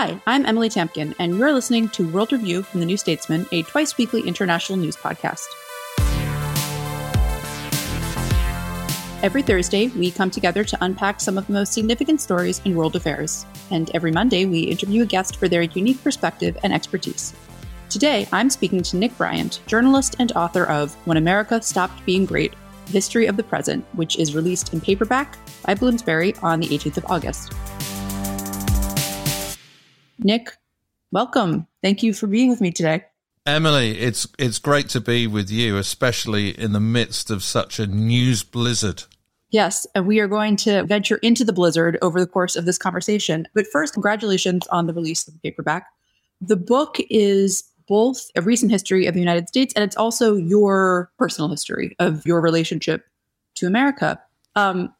Hi, I'm Emily Tamkin, and you're listening to World Review from the New Statesman, a twice weekly international news podcast. Every Thursday, we come together to unpack some of the most significant stories in world affairs. And every Monday, we interview a guest for their unique perspective and expertise. Today, I'm speaking to Nick Bryant, journalist and author of When America Stopped Being Great History of the Present, which is released in paperback by Bloomsbury on the 18th of August. Nick, welcome. Thank you for being with me today. Emily, it's it's great to be with you, especially in the midst of such a news blizzard. Yes, and we are going to venture into the blizzard over the course of this conversation. But first, congratulations on the release of the paperback. The book is both a recent history of the United States and it's also your personal history of your relationship to America. Um,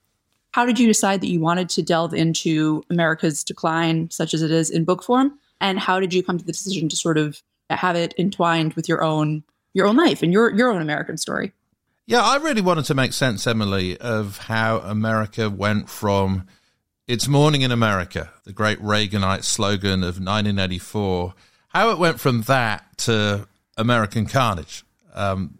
how did you decide that you wanted to delve into America's decline, such as it is in book form? And how did you come to the decision to sort of have it entwined with your own your own life and your your own American story. Yeah, I really wanted to make sense, Emily, of how America went from "It's Morning in America," the great Reaganite slogan of 1984, how it went from that to American carnage. Um,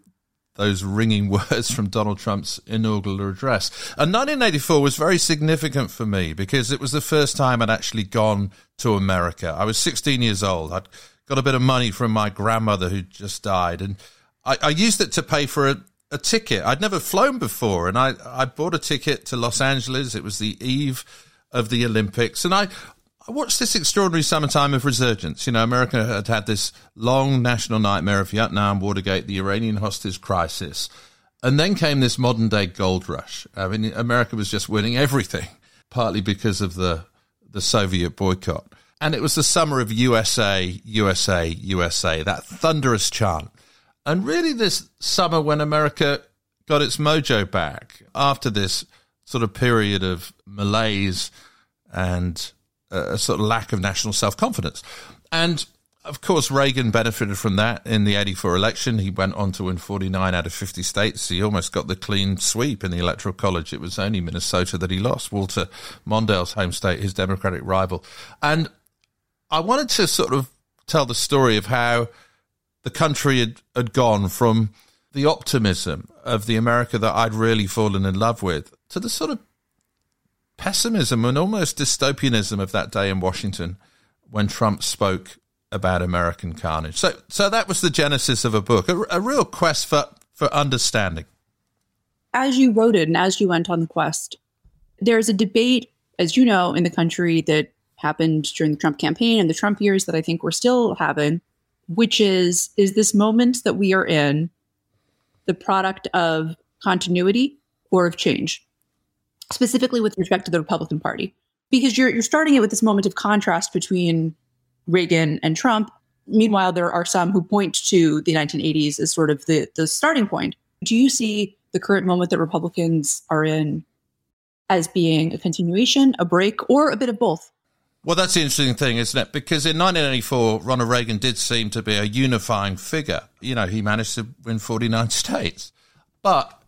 those ringing words from Donald Trump's inaugural address. And 1984 was very significant for me because it was the first time I'd actually gone to America. I was 16 years old. I'd got a bit of money from my grandmother who just died, and I, I used it to pay for a, a, ticket. I'd never flown before, and I, I bought a ticket to Los Angeles. It was the eve of the Olympics, and I, Watched this extraordinary summertime of resurgence. You know, America had had this long national nightmare of Vietnam, Watergate, the Iranian hostage crisis. And then came this modern day gold rush. I mean, America was just winning everything, partly because of the, the Soviet boycott. And it was the summer of USA, USA, USA, that thunderous chant. And really, this summer when America got its mojo back after this sort of period of malaise and a sort of lack of national self confidence. And of course, Reagan benefited from that in the 84 election. He went on to win 49 out of 50 states. He almost got the clean sweep in the Electoral College. It was only Minnesota that he lost. Walter Mondale's home state, his Democratic rival. And I wanted to sort of tell the story of how the country had, had gone from the optimism of the America that I'd really fallen in love with to the sort of pessimism and almost dystopianism of that day in Washington when Trump spoke about American carnage. So, so that was the genesis of a book, a, a real quest for, for understanding. As you wrote it and as you went on the quest, there's a debate, as you know, in the country that happened during the Trump campaign and the Trump years that I think we're still having, which is is this moment that we are in the product of continuity or of change, specifically with respect to the Republican Party, because you're you're starting it with this moment of contrast between Reagan and Trump. Meanwhile, there are some who point to the 1980s as sort of the the starting point. Do you see the current moment that Republicans are in as being a continuation, a break, or a bit of both? Well, that's the interesting thing, isn't it? Because in 1984, Ronald Reagan did seem to be a unifying figure. You know, he managed to win 49 states. But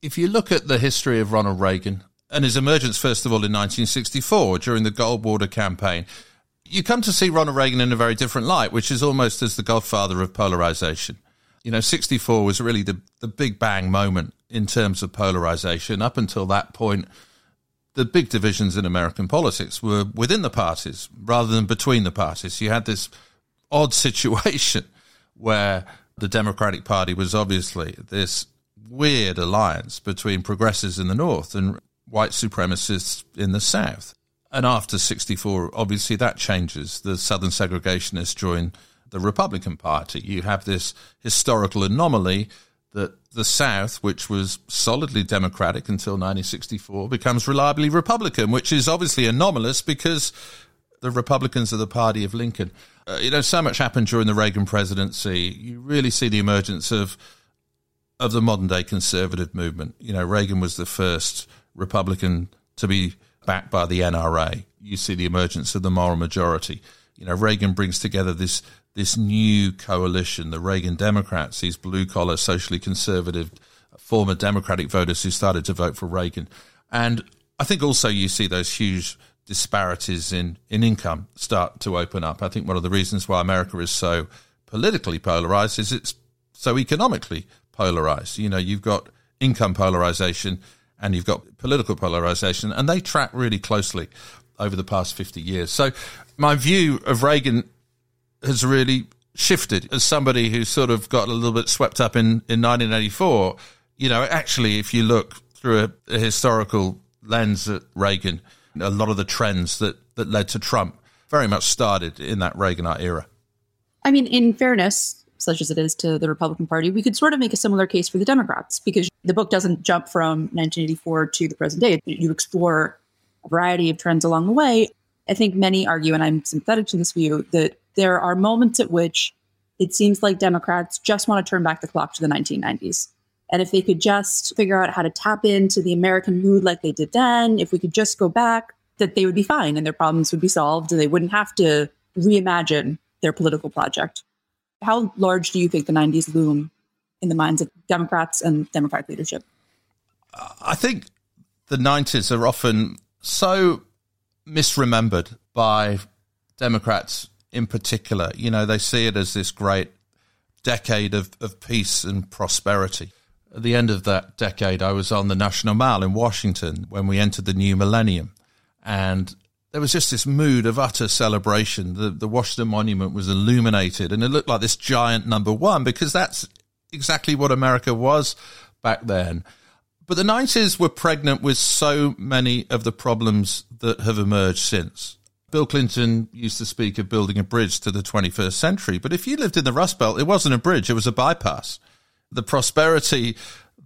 if you look at the history of Ronald Reagan and his emergence, first of all, in 1964 during the Goldwater campaign, you come to see Ronald Reagan in a very different light, which is almost as the godfather of polarization. You know, 64 was really the, the big bang moment in terms of polarization. Up until that point, the big divisions in American politics were within the parties rather than between the parties. You had this odd situation where the Democratic Party was obviously this weird alliance between progressives in the north and white supremacists in the south. And after 64, obviously that changes. The Southern segregationists join the Republican Party. You have this historical anomaly that the South, which was solidly Democratic until 1964, becomes reliably Republican, which is obviously anomalous because the Republicans are the party of Lincoln. Uh, you know, so much happened during the Reagan presidency. You really see the emergence of of the modern day conservative movement. You know, Reagan was the first Republican to be backed by the NRA. You see the emergence of the moral majority. You know, Reagan brings together this this new coalition, the Reagan Democrats, these blue collar, socially conservative, former Democratic voters who started to vote for Reagan. And I think also you see those huge disparities in, in income start to open up. I think one of the reasons why America is so politically polarized is it's so economically polarized. You know, you've got income polarization and you've got political polarization, and they track really closely over the past 50 years. So my view of Reagan has really shifted as somebody who sort of got a little bit swept up in, in 1984. You know, actually, if you look through a, a historical lens at Reagan, a lot of the trends that, that led to Trump very much started in that Reaganite era. I mean, in fairness, such as it is to the Republican Party, we could sort of make a similar case for the Democrats because the book doesn't jump from 1984 to the present day. You explore a variety of trends along the way. I think many argue, and I'm sympathetic to this view, that there are moments at which it seems like Democrats just want to turn back the clock to the 1990s. And if they could just figure out how to tap into the American mood like they did then, if we could just go back, that they would be fine and their problems would be solved and they wouldn't have to reimagine their political project. How large do you think the 90s loom in the minds of Democrats and Democratic leadership? I think the 90s are often so misremembered by Democrats in particular. You know, they see it as this great decade of, of peace and prosperity. At the end of that decade, I was on the National Mall in Washington when we entered the new millennium. And there was just this mood of utter celebration. The, the Washington Monument was illuminated and it looked like this giant number one because that's exactly what America was back then. But the 90s were pregnant with so many of the problems that have emerged since. Bill Clinton used to speak of building a bridge to the 21st century. But if you lived in the Rust Belt, it wasn't a bridge, it was a bypass. The prosperity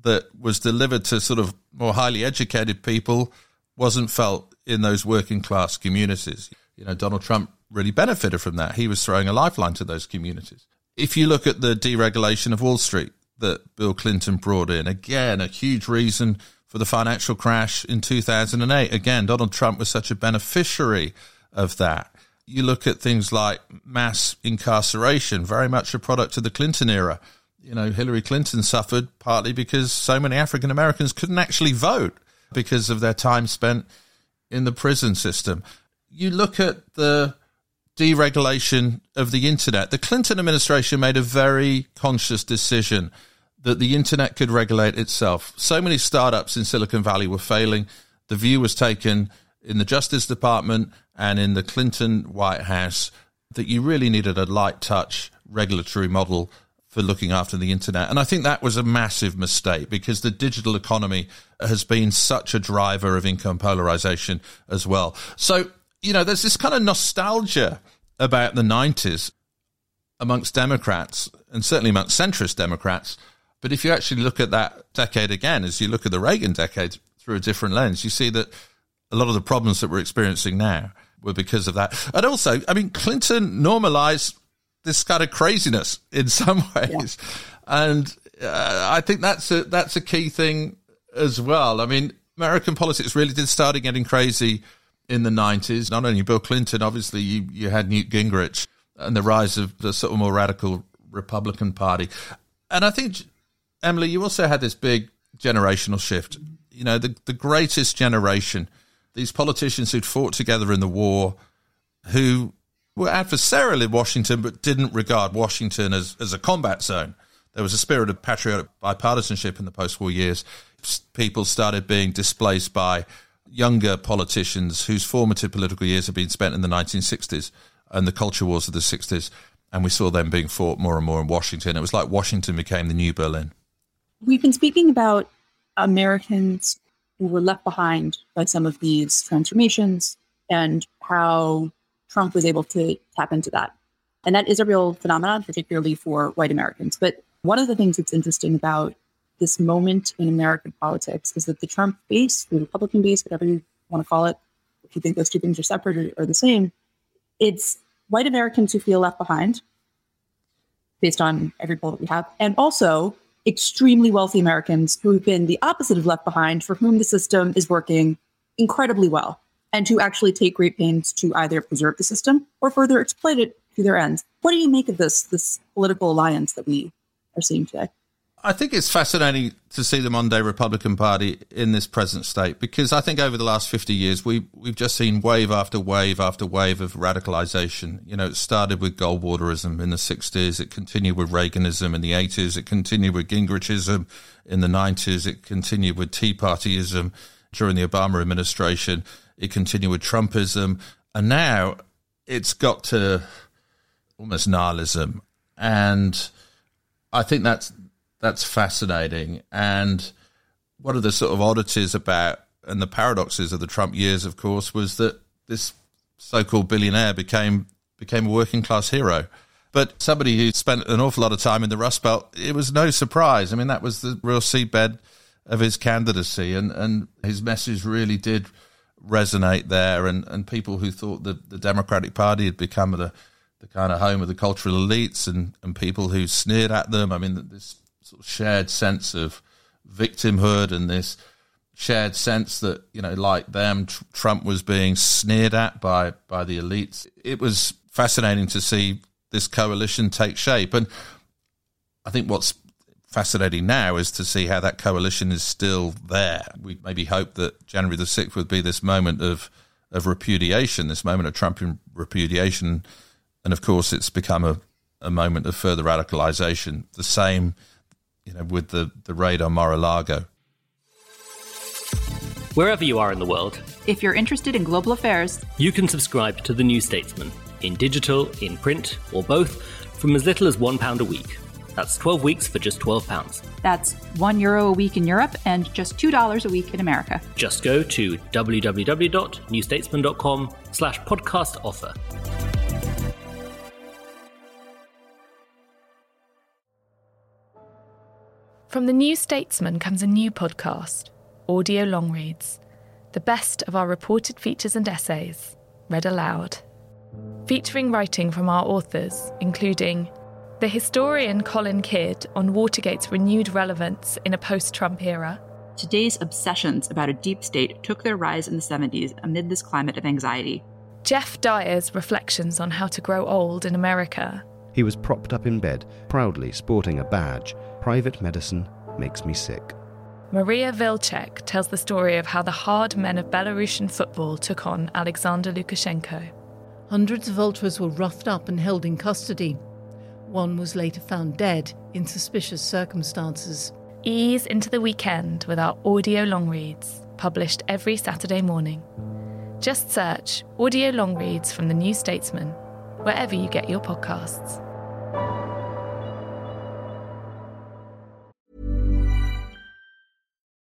that was delivered to sort of more highly educated people wasn't felt in those working class communities. You know, Donald Trump really benefited from that. He was throwing a lifeline to those communities. If you look at the deregulation of Wall Street that Bill Clinton brought in, again, a huge reason for the financial crash in 2008. Again, Donald Trump was such a beneficiary of that. You look at things like mass incarceration, very much a product of the Clinton era. You know, Hillary Clinton suffered partly because so many African Americans couldn't actually vote because of their time spent in the prison system. You look at the deregulation of the internet. The Clinton administration made a very conscious decision that the internet could regulate itself. So many startups in Silicon Valley were failing. The view was taken in the Justice Department and in the Clinton White House that you really needed a light touch regulatory model for looking after the internet. And I think that was a massive mistake because the digital economy has been such a driver of income polarization as well. So, you know, there's this kind of nostalgia about the 90s amongst Democrats and certainly amongst centrist Democrats. But if you actually look at that decade again, as you look at the Reagan decade through a different lens, you see that a lot of the problems that we're experiencing now were because of that. And also, I mean, Clinton normalized this kind of craziness in some ways, yeah. and uh, I think that's a that's a key thing as well. I mean, American politics really did start getting crazy in the nineties. Not only Bill Clinton, obviously, you you had Newt Gingrich and the rise of the sort of more radical Republican Party, and I think Emily, you also had this big generational shift. You know, the the greatest generation these politicians who'd fought together in the war, who were adversarial in Washington but didn't regard Washington as, as a combat zone. There was a spirit of patriotic bipartisanship in the post war years. People started being displaced by younger politicians whose formative political years had been spent in the 1960s and the culture wars of the 60s. And we saw them being fought more and more in Washington. It was like Washington became the new Berlin. We've been speaking about Americans who were left behind by some of these transformations and how Trump was able to tap into that. And that is a real phenomenon, particularly for white Americans. But one of the things that's interesting about this moment in American politics is that the Trump base, the Republican base, whatever you want to call it, if you think those two things are separate or, or the same, it's white Americans who feel left behind based on every poll that we have, and also extremely wealthy Americans who have been the opposite of left behind, for whom the system is working incredibly well, and to actually take great pains to either preserve the system or further exploit it to their ends. What do you make of this this political alliance that we are seeing today? I think it's fascinating to see the Monday Republican Party in this present state because I think over the last 50 years, we, we've just seen wave after wave after wave of radicalization. You know, it started with Goldwaterism in the 60s, it continued with Reaganism in the 80s, it continued with Gingrichism in the 90s, it continued with Tea Partyism during the Obama administration, it continued with Trumpism, and now it's got to almost nihilism. And I think that's that's fascinating. And one of the sort of oddities about and the paradoxes of the Trump years, of course, was that this so-called billionaire became became a working class hero. But somebody who spent an awful lot of time in the Rust Belt, it was no surprise. I mean, that was the real seedbed of his candidacy, and, and his message really did resonate there. And, and people who thought that the Democratic Party had become the, the kind of home of the cultural elites and, and people who sneered at them. I mean, this sort of shared sense of victimhood and this shared sense that you know, like them, tr- Trump was being sneered at by by the elites. It was fascinating to see this coalition take shape, and I think what's fascinating now is to see how that coalition is still there. We maybe hope that January the sixth would be this moment of of repudiation, this moment of Trumpian repudiation, and of course, it's become a a moment of further radicalization. The same you know, with the, the raid on Mar-a-Lago. Wherever you are in the world, if you're interested in global affairs, you can subscribe to The New Statesman in digital, in print, or both from as little as £1 a week. That's 12 weeks for just £12. That's 1 euro a week in Europe and just $2 a week in America. Just go to www.newstatesman.com slash podcast offer. From The New Statesman comes a new podcast, Audio Long Reads, the best of our reported features and essays, read aloud. Featuring writing from our authors, including the historian Colin Kidd on Watergate's renewed relevance in a post Trump era. Today's obsessions about a deep state took their rise in the 70s amid this climate of anxiety. Geoff Dyer's reflections on how to grow old in America. He was propped up in bed, proudly sporting a badge private medicine makes me sick. Maria Vilcek tells the story of how the hard men of Belarusian football took on Alexander Lukashenko. Hundreds of ultras were roughed up and held in custody. One was later found dead in suspicious circumstances. Ease into the weekend with our audio long reads, published every Saturday morning. Just search Audio Long Reads from The New Statesman, wherever you get your podcasts.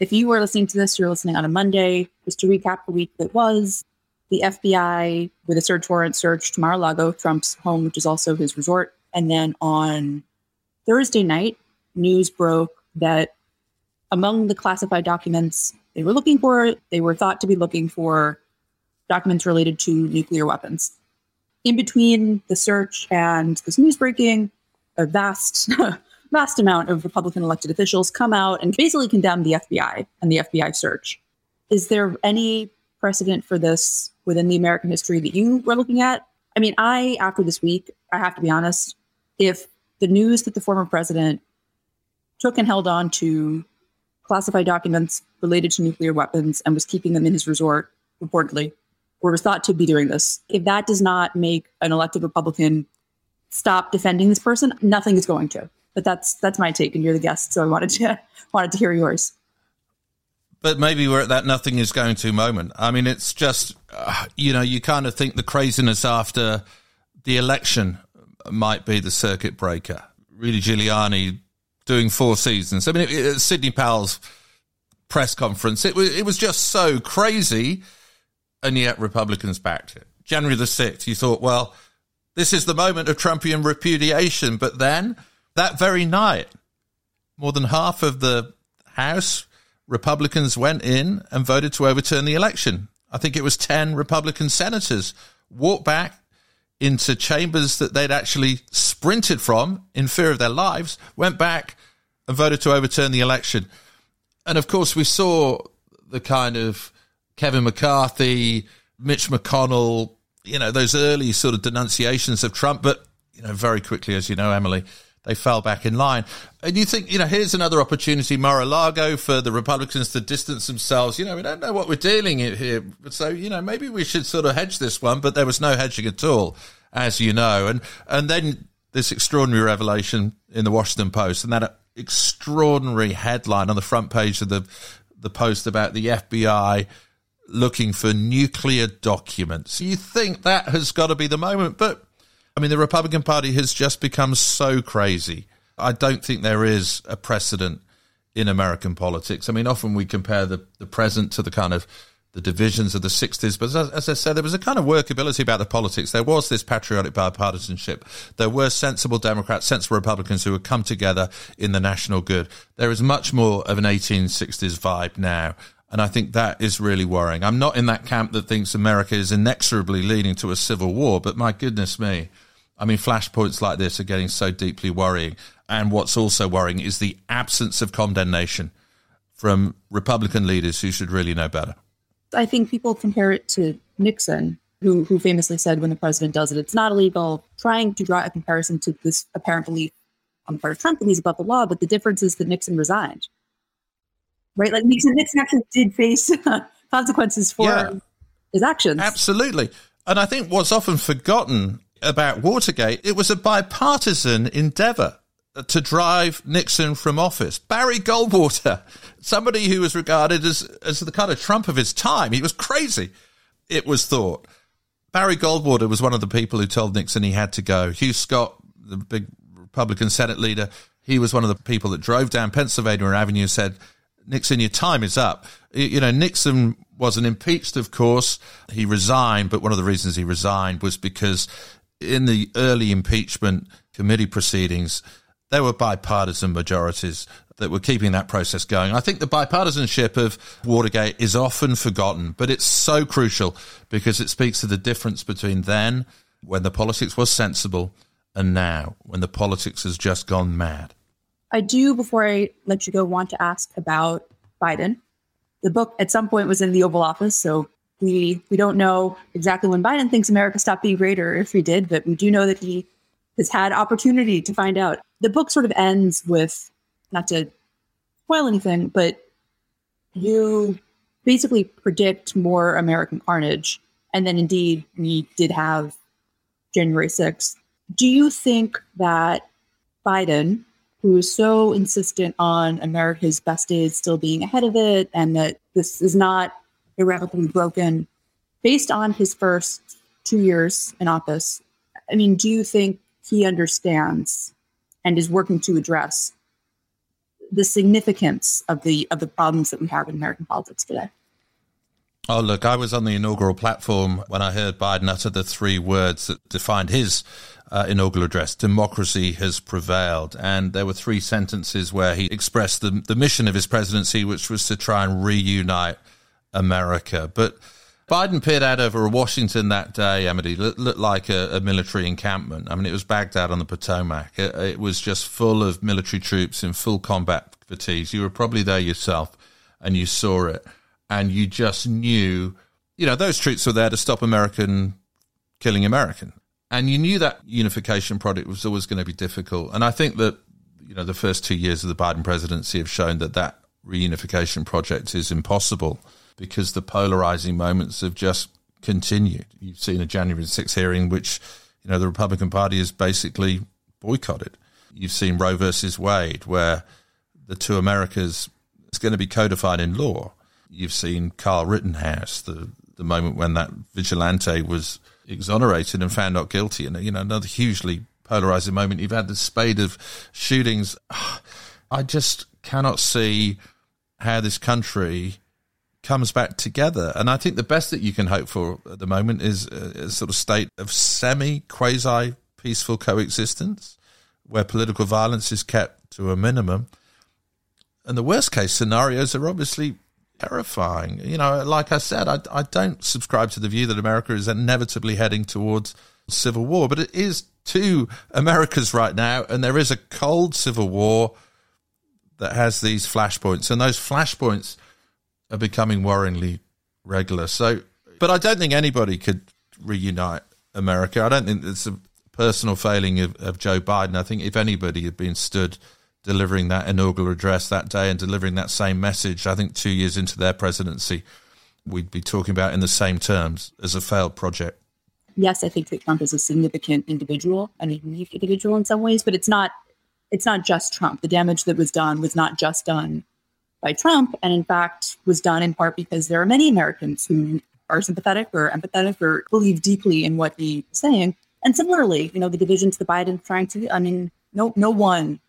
If you were listening to this, you're listening on a Monday. Just to recap the week that was, the FBI with a search warrant searched Mar-a-Lago, Trump's home, which is also his resort. And then on Thursday night, news broke that among the classified documents they were looking for, they were thought to be looking for documents related to nuclear weapons. In between the search and this news breaking, a vast vast amount of Republican elected officials come out and basically condemn the FBI and the FBI search. Is there any precedent for this within the American history that you were looking at? I mean, I, after this week, I have to be honest, if the news that the former president took and held on to classified documents related to nuclear weapons and was keeping them in his resort, reportedly, or was thought to be doing this, if that does not make an elected Republican stop defending this person, nothing is going to. But that's that's my take, and you're the guest, so I wanted to wanted to hear yours. But maybe we're at that nothing is going to moment. I mean, it's just uh, you know you kind of think the craziness after the election might be the circuit breaker. Rudy Giuliani doing four seasons. I mean, it, it, Sidney Powell's press conference. It was it was just so crazy, and yet Republicans backed it. January the sixth, you thought, well, this is the moment of Trumpian repudiation, but then that very night, more than half of the House Republicans went in and voted to overturn the election. I think it was 10 Republican senators walked back into chambers that they'd actually sprinted from in fear of their lives, went back and voted to overturn the election. And of course, we saw the kind of Kevin McCarthy, Mitch McConnell, you know, those early sort of denunciations of Trump, but, you know, very quickly, as you know, Emily, they fell back in line. And you think, you know, here's another opportunity, Mar-a-Lago, for the Republicans to distance themselves. You know, we don't know what we're dealing with here. So, you know, maybe we should sort of hedge this one, but there was no hedging at all, as you know. And, and then this extraordinary revelation in the Washington Post and that extraordinary headline on the front page of the, the Post about the FBI looking for nuclear documents. You think that has got to be the moment, but I mean, the Republican Party has just become so crazy. I don't think there is a precedent in American politics. I mean, often we compare the, the present to the kind of the divisions of the 60s. But as, as, I said, there was a kind of workability about the politics. There was this patriotic bipartisanship. There were sensible Democrats, sensible Republicans who would come together in the national good. There is much more of an 1860s vibe now. And I think that is really worrying. I'm not in that camp that thinks America is inexorably leading to a civil war, but my goodness me. I mean, flashpoints like this are getting so deeply worrying. And what's also worrying is the absence of condemnation from Republican leaders who should really know better. I think people compare it to Nixon, who, who famously said when the president does it, it's not illegal, trying to draw a comparison to this apparent belief on the part of Trump that he's above the law. But the difference is that Nixon resigned right? Like Nixon, Nixon actually did face consequences for yeah, his actions. Absolutely. And I think what's often forgotten about Watergate, it was a bipartisan endeavor to drive Nixon from office. Barry Goldwater, somebody who was regarded as, as the kind of Trump of his time, he was crazy, it was thought. Barry Goldwater was one of the people who told Nixon he had to go. Hugh Scott, the big Republican Senate leader, he was one of the people that drove down Pennsylvania Avenue and said, Nixon, your time is up. You know, Nixon wasn't impeached, of course. He resigned, but one of the reasons he resigned was because in the early impeachment committee proceedings, there were bipartisan majorities that were keeping that process going. I think the bipartisanship of Watergate is often forgotten, but it's so crucial because it speaks to the difference between then, when the politics was sensible, and now, when the politics has just gone mad. I do, before I let you go, want to ask about Biden. The book at some point was in the Oval Office, so we we don't know exactly when Biden thinks America stopped being great or if he did, but we do know that he has had opportunity to find out. The book sort of ends with not to spoil anything, but you basically predict more American carnage. And then indeed we did have January 6th. Do you think that Biden, who is so insistent on America's best days still being ahead of it and that this is not irrevocably broken, based on his first two years in office, I mean, do you think he understands and is working to address the significance of the of the problems that we have in American politics today? Oh, look, I was on the inaugural platform when I heard Biden utter the three words that defined his uh, inaugural address democracy has prevailed. And there were three sentences where he expressed the, the mission of his presidency, which was to try and reunite America. But Biden peered out over Washington that day, looked, looked like a, a, military encampment. I mean, it was Baghdad on the Potomac. It, it, was just full of military troops in full combat fatigues. You were probably there yourself and you saw it. And you just knew, you know, those troops were there to stop American killing American. And you knew that unification project was always going to be difficult. And I think that, you know, the first two years of the Biden presidency have shown that that reunification project is impossible because the polarizing moments have just continued. You've seen a January 6th hearing, which, you know, the Republican Party has basically boycotted. You've seen Roe versus Wade, where the two Americas is going to be codified in law. You've seen Carl Rittenhouse, the, the moment when that vigilante was exonerated and found not guilty, and, you know, another hugely polarizing moment. You've had the spate of shootings. I just cannot see how this country comes back together. And I think the best that you can hope for at the moment is a, a sort of state of semi quasi peaceful coexistence where political violence is kept to a minimum. And the worst case scenarios are obviously terrifying. You know, like I said, I, I don't subscribe to the view that America is inevitably heading towards civil war, but it is two Americas right now, and there is a cold civil war that has these flashpoints, and those flashpoints are becoming worryingly regular. So, but I don't think anybody could reunite America. I don't think it's a personal failing of, of Joe Biden. I think if anybody had been stood delivering that inaugural address that day and delivering that same message, I think two years into their presidency, we'd be talking about in the same terms as a failed project. Yes, I think that Trump is a significant individual a unique individual in some ways, but it's not it's not just Trump. The damage that was done was not just done by Trump, and in fact was done in part because there are many Americans who are sympathetic or empathetic or believe deeply in what he's saying. And similarly, you know, the divisions the Biden trying to, I mean, no, no one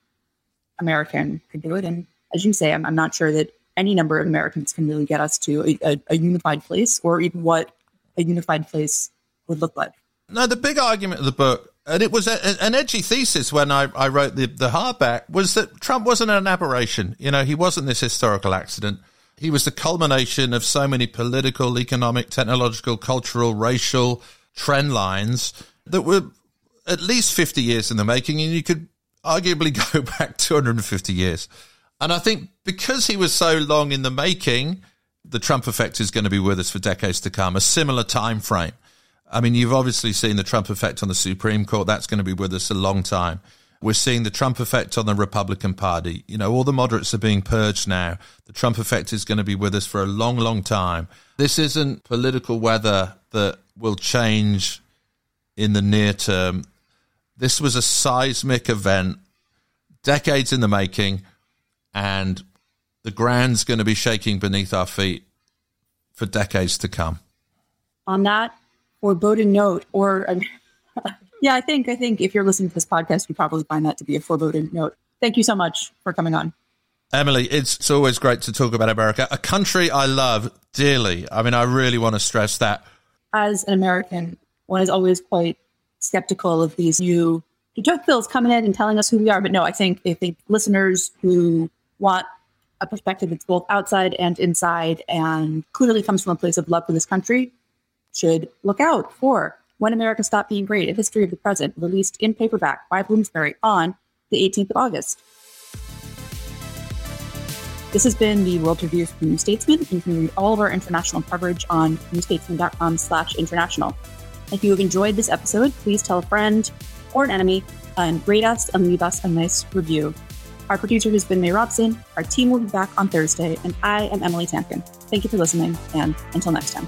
American could do it. And as you say, I'm, I'm not sure that any number of Americans can really get us to a, a, a unified place or even what a unified place would look like. No, the big argument of the book and it was a, an edgy thesis when I, I wrote the, the hardback was that Trump wasn't an aberration. You know, he wasn't this historical accident. He was the culmination of so many political, economic, technological, cultural, racial trend lines that were at least 50 years in the making. And you could arguably go back 250 years. And I think because he was so long in the making, the Trump effect is going to be with us for decades to come, a similar time frame. I mean, you've obviously seen the Trump effect on the Supreme Court. That's going to be with us a long time. We're seeing the Trump effect on the Republican Party. You know, all the moderates are being purged now. The Trump effect is going to be with us for a long, long time. This isn't political weather that will change in the near term. This was a seismic event, decades in the making, and the ground's going to be shaking beneath our feet for decades to come. On that foreboding note, or um, yeah, I think I think if you're listening to this podcast, you probably find that to be a foreboding note. Thank you so much for coming on. Emily, it's, it's always great to talk about America, a country I love dearly. I mean, I really want to stress that. As an American, one is always quite skeptical of these new joke bills coming in and telling us who we are. But no, I think I think listeners who want a perspective that's both outside and inside and clearly comes from a place of love for this country should look out for When America Stopped Being Great, A History of the Present, released in paperback by Bloomsbury on the 18th of August. This has been the World Review from New Statesman. You can read all of our international coverage on newstatesman.com slash international. If you have enjoyed this episode, please tell a friend or an enemy and rate us and leave us a nice review. Our producer has been May Robson. Our team will be back on Thursday, and I am Emily Tamkin. Thank you for listening, and until next time.